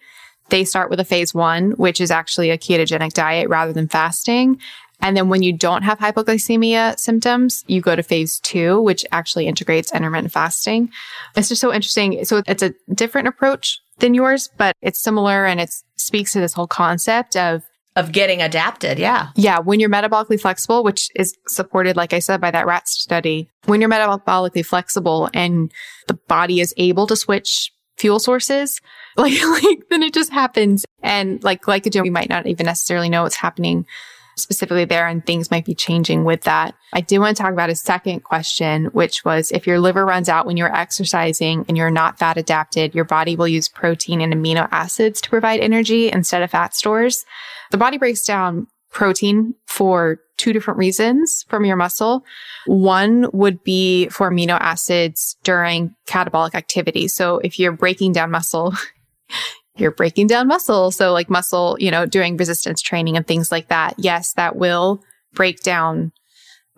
They start with a phase one, which is actually a ketogenic diet rather than fasting. And then when you don't have hypoglycemia symptoms, you go to phase two, which actually integrates intermittent fasting. It's just so interesting. So it's a different approach than yours, but it's similar and it speaks to this whole concept of of getting adapted. Yeah. Yeah. When you're metabolically flexible, which is supported, like I said, by that rat study, when you're metabolically flexible and the body is able to switch fuel sources, *laughs* like, like then it just happens. And like glycogen, we might not even necessarily know what's happening specifically there and things might be changing with that. I did want to talk about a second question, which was if your liver runs out when you're exercising and you're not fat adapted, your body will use protein and amino acids to provide energy instead of fat stores. The body breaks down protein for two different reasons from your muscle. One would be for amino acids during catabolic activity. So if you're breaking down muscle, *laughs* you're breaking down muscle. So like muscle, you know, doing resistance training and things like that. Yes, that will break down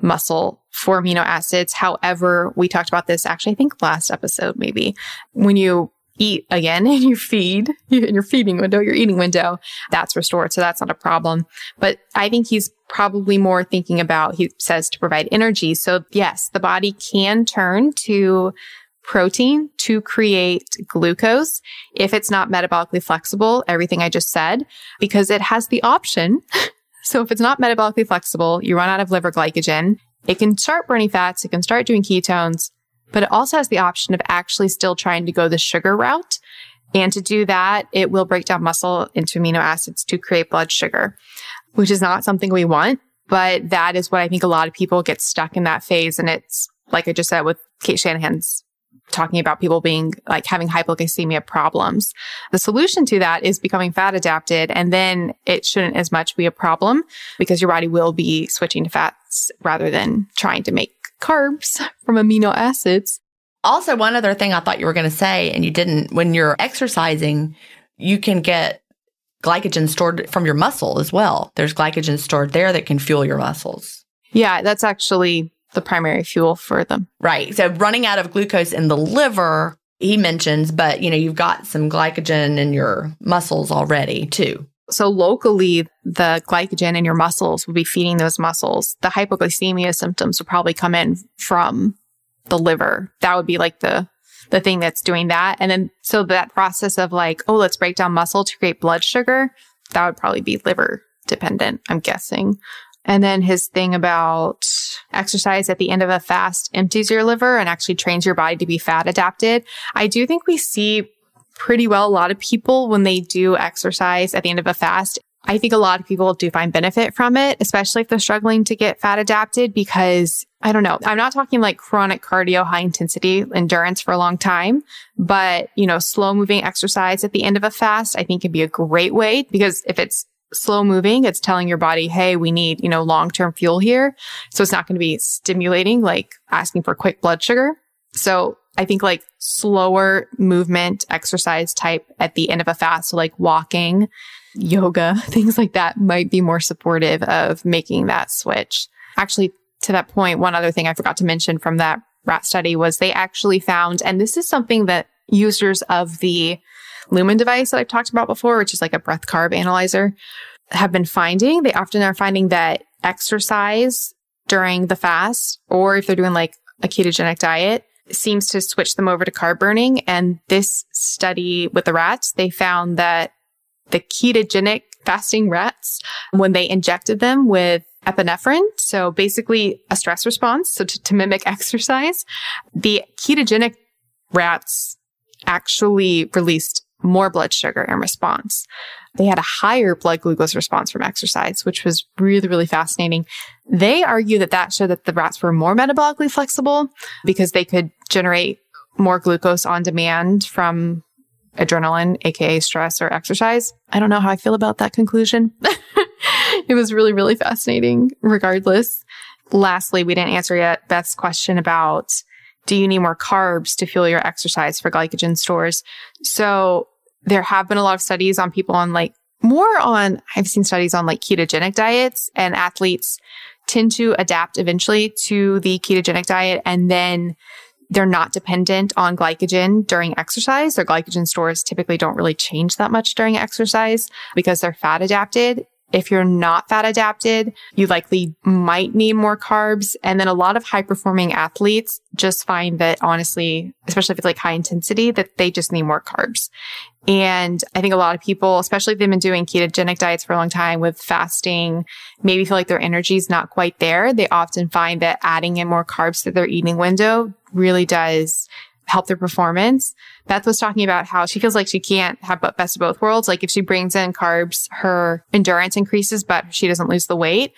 muscle for amino acids. However, we talked about this actually, I think last episode, maybe when you eat again *laughs* and you feed, in your feeding window, your eating window, that's restored. So that's not a problem. But I think he's probably more thinking about, he says to provide energy. So yes, the body can turn to protein to create glucose if it's not metabolically flexible, everything I just said, because it has the option. *laughs* so if it's not metabolically flexible, you run out of liver glycogen, it can start burning fats, it can start doing ketones, but it also has the option of actually still trying to go the sugar route. And to do that, it will break down muscle into amino acids to create blood sugar, which is not something we want. But that is what I think a lot of people get stuck in that phase. And it's like I just said with Cate Shanahan's talking about people being like having hypoglycemia problems. The solution to that is becoming fat adapted. And then it shouldn't as much be a problem because your body will be switching to fats rather than trying to make carbs *laughs* from amino acids. Also, one other thing I thought you were going to say, and you didn't, when you're exercising, you can get glycogen stored from your muscle as well. There's glycogen stored there that can fuel your muscles. Yeah, that's actually the primary fuel for them. Right. So running out of glucose in the liver, he mentions, but you know, you've got some glycogen in your muscles already too. So locally, the glycogen in your muscles will be feeding those muscles. The hypoglycemia symptoms will probably come in from the liver. That would be like the the thing that's doing that. And then so that process of like, oh, let's break down muscle to create blood sugar, that would probably be liver dependent, I'm guessing. And then his thing about exercise at the end of a fast empties your liver and actually trains your body to be fat adapted. I do think we see pretty well a lot of people when they do exercise at the end of a fast. I think a lot of people do find benefit from it, especially if they're struggling to get fat adapted because I don't know. I'm not talking like chronic cardio, high intensity endurance for a long time, but you know, slow moving exercise at the end of a fast, I think can be a great way because if it's slow moving, it's telling your body, Hey, we need, you know, long term fuel here. So it's not going to be stimulating, like asking for quick blood sugar. So I think like slower movement exercise type at the end of a fast, so like walking, yoga, *laughs* things like that might be more supportive of making that switch. Actually, to that point, one other thing I forgot to mention from that rat study was they actually found, and this is something that users of the Lumen device that I've talked about before, which is like a breath carb analyzer, have been finding. They often are finding that exercise during the fast, or if they're doing like a ketogenic diet, seems to switch them over to carb burning. And this study with the rats, they found that the ketogenic fasting rats, when they injected them with epinephrine, so basically a stress response, so to, to mimic *laughs* exercise, the ketogenic rats actually released more blood sugar in response. They had a higher blood glucose response from exercise, which was really, really fascinating. They argue that that showed that the rats were more metabolically flexible because they could generate more glucose on demand from adrenaline, aka stress or exercise. I don't know how I feel about that conclusion. *laughs* it was really, really fascinating regardless. Lastly, we didn't answer yet Beth's question about do you need more carbs to fuel your exercise for glycogen stores? So there have been a lot of studies on people on like more on, I've seen studies on like ketogenic diets and athletes tend to adapt eventually to the ketogenic diet and then they're not dependent on glycogen during exercise. Their glycogen stores typically don't really change that much during exercise because they're fat adapted. If you're not fat adapted, you likely might need more carbs. And then a lot of high performing athletes just find that honestly, especially if it's like high intensity, that they just need more carbs. And I think a lot of people, especially if they've been doing ketogenic diets for a long time with fasting, maybe feel like their energy is not quite there. They often find that adding in more carbs to their eating window really does help their performance. Beth was talking about how she feels like she can't have best of both worlds. Like if she brings in carbs, her endurance increases, but she doesn't lose the weight.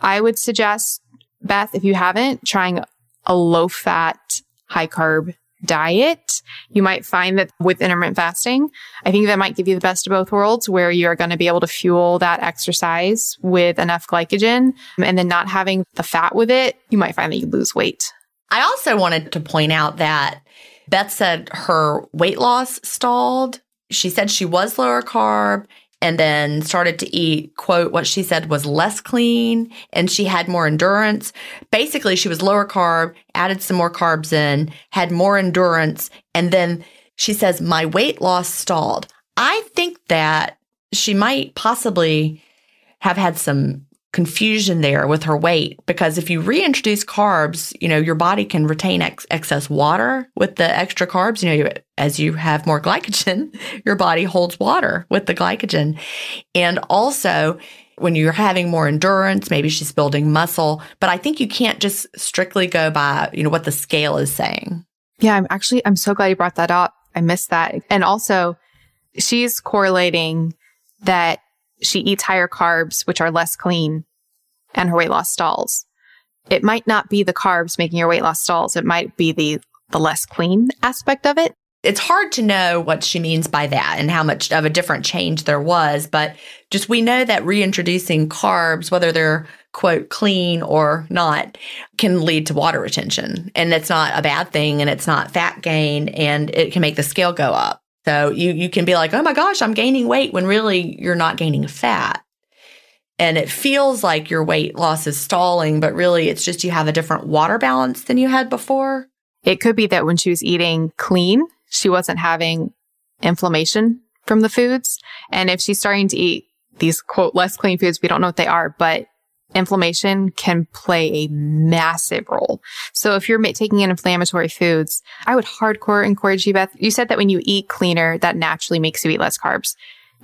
I would suggest, Beth, if you haven't, trying a low fat, high carb diet. You might find that with intermittent fasting, I think that might give you the best of both worlds where you're going to be able to fuel that exercise with enough glycogen and then not having the fat with it. You might find that you lose weight. I also wanted to point out that Beth said her weight loss stalled. She said she was lower carb and then started to eat, quote, what she said was less clean and she had more endurance. Basically, she was lower carb, added some more carbs in, had more endurance, and then She says, My weight loss stalled. I think that she might possibly have had some confusion there with her weight because if you reintroduce carbs, you know, your body can retain ex- excess water with the extra carbs. You know, as you have more glycogen, *laughs* your body holds water with the glycogen. And also, when you're having more endurance, maybe she's building muscle, but I think you can't just strictly go by, you know, what the scale is saying. Yeah, I'm actually, I'm so glad you brought that up. I missed that. And also, she's correlating that she eats higher carbs, which are less clean, and her weight loss stalls. It might not be the carbs making your weight loss stalls. It might be the, the less clean aspect of it. It's hard to know what she means by that and how much of a different change there was, but just we know that reintroducing carbs, whether they're quote clean or not, can lead to water retention. And it's not a bad thing and it's not fat gain and it can make the scale go up. So you you can be like, "Oh my gosh, I'm gaining weight," when really you're not gaining fat. And it feels like your weight loss is stalling, but really it's just you have a different water balance than you had before. It could be that when she was eating clean, she wasn't having inflammation from the foods. And if she's starting to eat these quote less clean foods, we don't know what they are, but inflammation can play a massive role. So if you're taking in inflammatory foods, I would hardcore encourage you, Beth. You said that when you eat cleaner, that naturally makes you eat less carbs.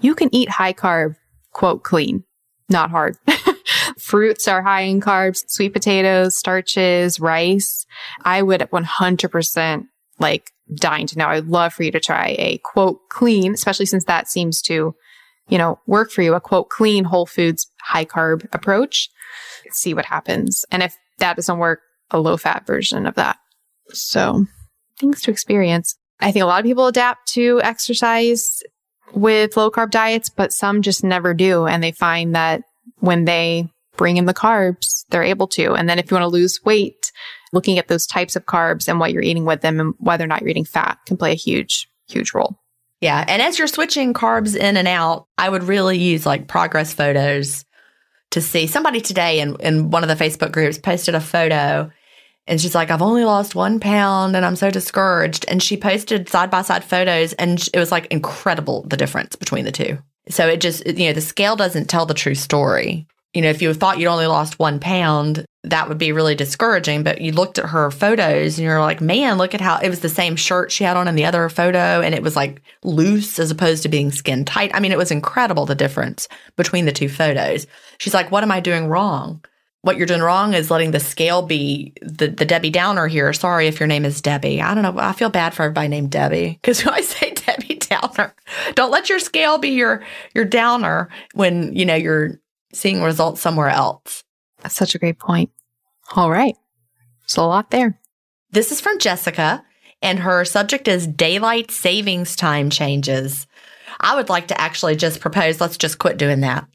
You can eat high carb, quote, clean, not hard. *laughs* Fruits are high in carbs, sweet potatoes, starches, rice. I would 100% like dying to know. I'd love for you to try a quote clean, especially since that seems to, you know, work for you, a quote clean whole foods high carb approach see what happens. And if that doesn't work, a low fat version of that. So things to experience. I think a lot of people adapt to exercise with low carb diets, but some just never do. And they find that when they bring in the carbs, they're able to. And then if you want to lose weight, looking at those types of carbs and what you're eating with them and whether or not you're eating fat can play a huge, huge role. Yeah. And as you're switching carbs in and out, I would really use like progress photos to see somebody today in, in one of the Facebook groups posted a photo and she's like, I've only lost one pound and I'm so discouraged. And she posted side by side photos and it was like incredible the difference between the two. So it just, you know, the scale doesn't tell the true story you know, if you thought you'd only lost one pound, that would be really discouraging. But you looked at her photos and you're like, man, look at how it was the same shirt she had on in the other photo. And it was like loose as opposed to being skin tight. I mean, it was incredible the difference between the two photos. She's like, what am I doing wrong? What you're doing wrong is letting the scale be the, the Debbie Downer here. Sorry if your name is Debbie. I don't know. I feel bad for everybody named Debbie because *laughs* when I say Debbie Downer, don't let your scale be your your downer when you know you're seeing results somewhere else. That's such a great point. All right. So a lot there. This is from Jessica, and her subject is daylight savings time changes. I would like to actually just propose let's just quit doing that.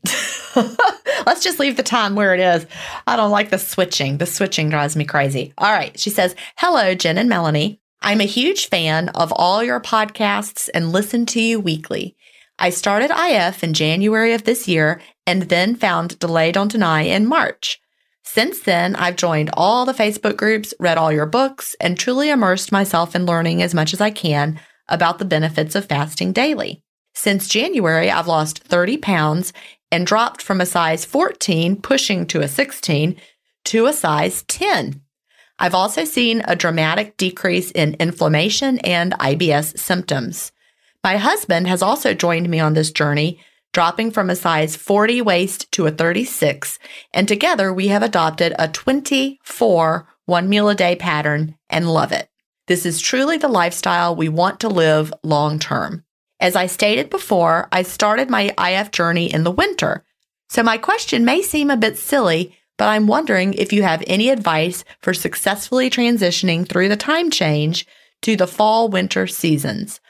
*laughs* let's just leave the time where it is. I don't like the switching. The switching drives me crazy. All right. She says, Hello, Gin and Melanie. I'm a huge fan of all your podcasts and listen to you weekly. I started IF in January of this year and then found Delay Don't Deny in March. Since then, I've joined all the Facebook groups, read all your books, and truly immersed myself in learning as much as I can about the benefits of fasting daily. Since January, I've lost 30 pounds and dropped from a size 14, pushing to a 16, to a size 10. I've also seen a dramatic decrease in inflammation and IBS symptoms. My husband has also joined me on this journey, dropping from a size 40 waist to a 36, and together we have adopted a 24 one meal a day pattern and love it. This is truly the lifestyle we want to live long term. As I stated before, I started my IF journey in the winter. So my question may seem a bit silly, but I'm wondering if you have any advice for successfully transitioning through the time change to the fall winter seasons.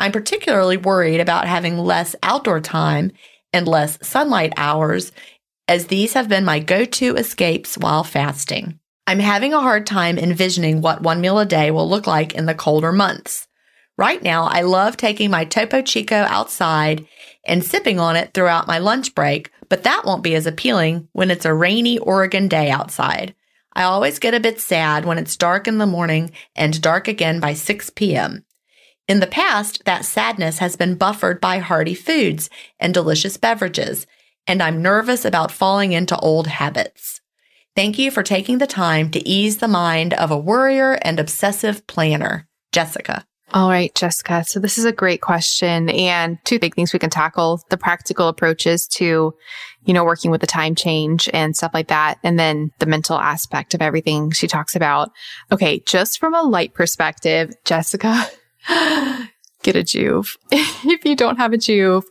I'm particularly worried about having less outdoor time and less sunlight hours, as these have been my go to escapes while fasting. I'm having a hard time envisioning what one meal a day will look like in the colder months. Right now, I love taking my Topo Chico outside and sipping on it throughout my lunch break, but that won't be as appealing when it's a rainy Oregon day outside. I always get a bit sad when it's dark in the morning and dark again by 6 p.m. In the past, that sadness has been buffered by hearty foods and delicious beverages, and I'm nervous about falling into old habits. Thank you for taking the time to ease the mind of a worrier and obsessive planner. Jessica. All right, Jessica. So this is a great question and two big things we can tackle, the practical approaches to, you know, working with the time change and stuff like that. And then the mental aspect of everything she talks about. Okay. Just from a light perspective, Jessica, *laughs* *gasps* get a Joovv *laughs* if you don't have a Joovv.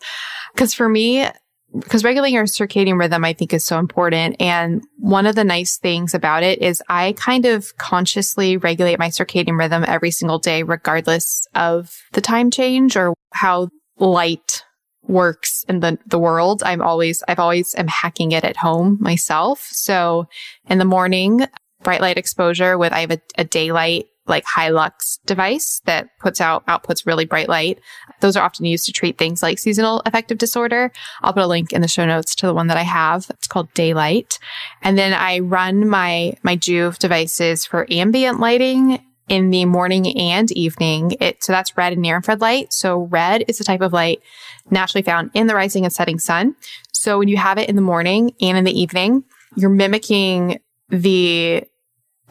Cause for me, because regulating your circadian rhythm, I think is so important. And one of the nice things about it is I kind of consciously regulate my circadian rhythm every single day, regardless of the time change or how light works in the, the world. I'm always, I've always am hacking it at home myself. So in the morning, bright light exposure with, I have a, a daylight like Hilux device that puts out outputs really bright light. Those are often used to treat things like seasonal affective disorder. I'll put a link in the show notes to the one that I have. It's called Daylight. And then I run my my Joovv devices for ambient lighting in the morning and evening. It so that's red and near infrared light. So red is the type of light naturally found in the rising and setting sun. So when you have it in the morning and in the evening, you're mimicking the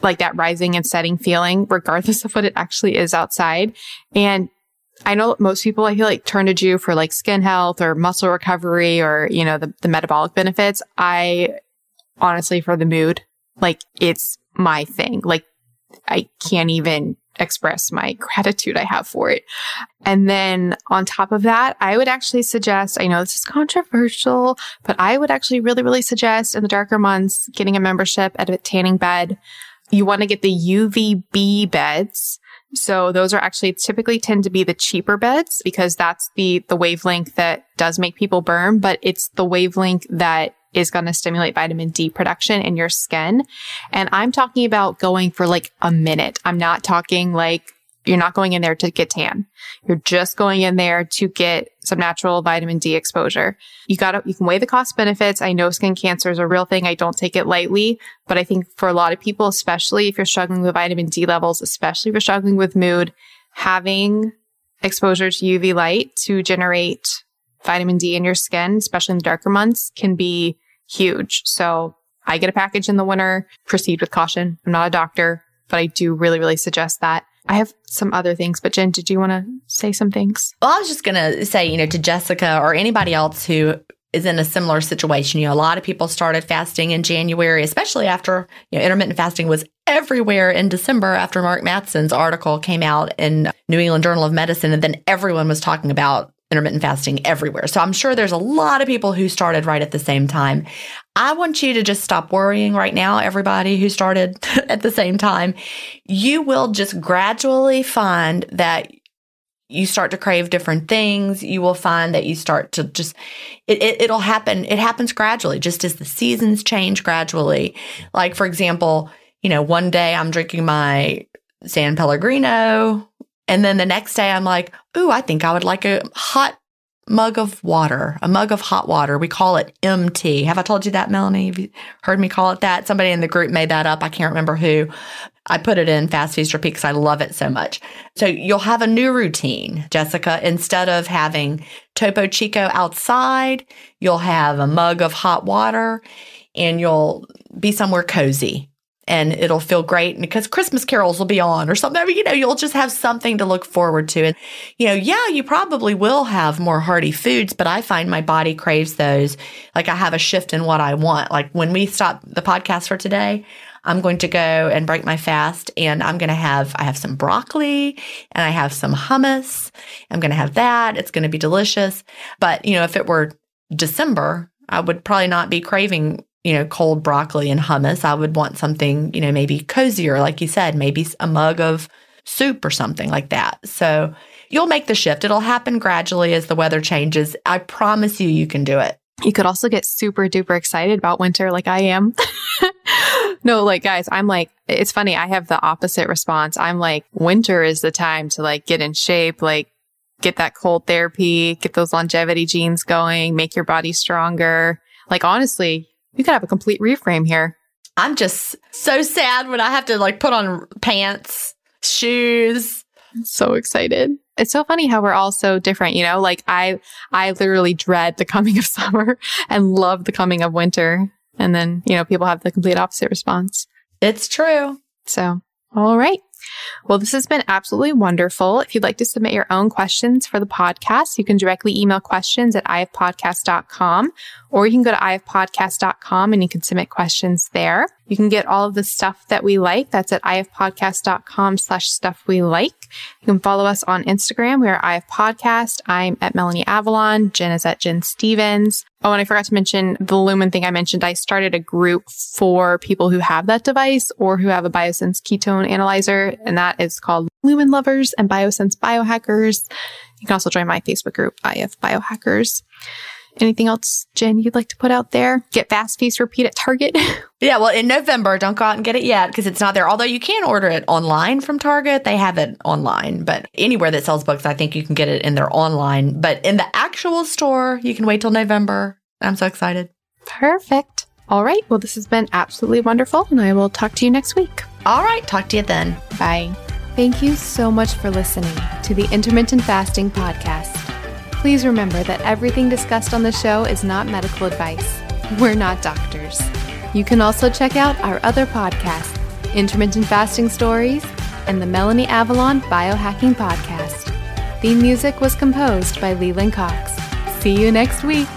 like that rising and setting feeling, regardless of what it actually is outside. And I know most people, I feel like turn to Joovv for like skin health or muscle recovery or, you know, the, the metabolic benefits. I honestly, for the mood, like it's my thing. Like I can't even express my gratitude I have for it. And then on top of that, I would actually suggest, I know this is controversial, but I would actually really, really suggest in the darker months getting a membership at a tanning bed you want to get the UVB beds. So those are actually typically tend to be the cheaper beds because that's the, the wavelength that does make people burn, but it's the wavelength that is going to stimulate vitamin D production in your skin. And I'm talking about going for like a minute. I'm not talking like you're not going in there to get tan. You're just going in there to get some natural vitamin D exposure. You gotta, you can weigh the cost benefits. I know skin cancer is a real thing. I don't take it lightly, but I think for a lot of people, especially if you're struggling with vitamin D levels, especially if you're struggling with mood, having exposure to UV light to generate vitamin D in your skin, especially in the darker months can be huge. So I get a package in the winter, proceed with caution. I'm not a doctor, but I do really, really suggest that. I have some other things, but Gin, did you want to say some things? Well, I was just going to say, you know, to Jessica or anybody else who is in a similar situation. You know, a lot of people started fasting in January, especially after, you know, intermittent fasting was everywhere in December after Mark Mattson's article came out in New England Journal of Medicine. And then everyone was talking about intermittent fasting everywhere. So I'm sure there's a lot of people who started right at the same time. I want you to just stop worrying right now, everybody who started *laughs* at the same time. You will just gradually find that you start to crave different things. You will find that you start to just, it, it, it'll happen. It happens gradually, just as the seasons change gradually. Like, for example, you know, one day I'm drinking my San Pellegrino and then the next day I'm like, ooh, I think I would like a hot mug of water, a mug of hot water. We call it MT. Have I told you that, Melanie? Have you heard me call it that? Somebody in the group made that up. I can't remember who. I put it in Fast Feast Repeat because I love it so much. So you'll have a new routine, Jessica. Instead of having Topo Chico outside, you'll have a mug of hot water and you'll be somewhere cozy and it'll feel great because Christmas carols will be on or something. I mean, you know, you'll just have something to look forward to. And, you know, yeah, you probably will have more hearty foods, but I find my body craves those. Like I have a shift in what I want. Like when we stop the podcast for today, I'm going to go and break my fast and I'm going to have, I have some broccoli and I have some hummus. I'm going to have that. It's going to be delicious. But, you know, if it were December, I would probably not be craving you know, cold broccoli and hummus. I would want something, you know, maybe cozier, like you said, maybe a mug of soup or something like that. So you'll make the shift. It'll happen gradually as the weather changes. I promise you, you can do it. You could also get super duper excited about winter like I am. *laughs* no, like guys, I'm like, it's funny. I have the opposite response. I'm like, winter is the time to like get in shape, like get that cold therapy, get those longevity genes going, make your body stronger. Like honestly, you could have a complete reframe here. I'm just so sad when I have to like put on pants, shoes. So excited. it's so funny how we're all so different, you know? Like I, I literally dread the coming of *laughs* summer and love the coming of winter. And then, you know, people have the complete opposite response. It's true. So, all right. Well, this has been absolutely wonderful. If you'd like to submit your own questions for the podcast, you can directly email questions at ifpodcast.com or you can go to ifpodcast.com and you can submit questions there. You can get all of the stuff that we like. That's at ifpodcast.com slash stuff we like. You can follow us on Instagram. We are ifpodcast. I'm at Melanie Avalon. Gin is at Gin Stephens. Oh, and I forgot to mention the Lumen thing I mentioned. I started a group for people who have that device or who have a Biosense ketone analyzer, and that is called Lumen Lovers and Biosense Biohackers. You can also join my Facebook group, IF Biohackers. Anything else, Gin, you'd like to put out there? Get Fast Feast Repeat at Target. *laughs* yeah, well, in November, don't go out and get it yet because it's not there. Although you can order it online from Target, they have it online. But anywhere that sells books, I think you can get it in their online. But in the actual store, you can wait till November. I'm so excited. Perfect. All right. Well, this has been absolutely wonderful, and I will talk to you next week. All right. Talk to you then. Bye. Thank you so much for listening to the Intermittent Fasting Podcast. Please remember that everything discussed on the show is not medical advice. We're not doctors. You can also check out our other podcasts, Intermittent Fasting Stories and the Melanie Avalon Biohacking Podcast. The music was composed by Leland Cox. See you next week.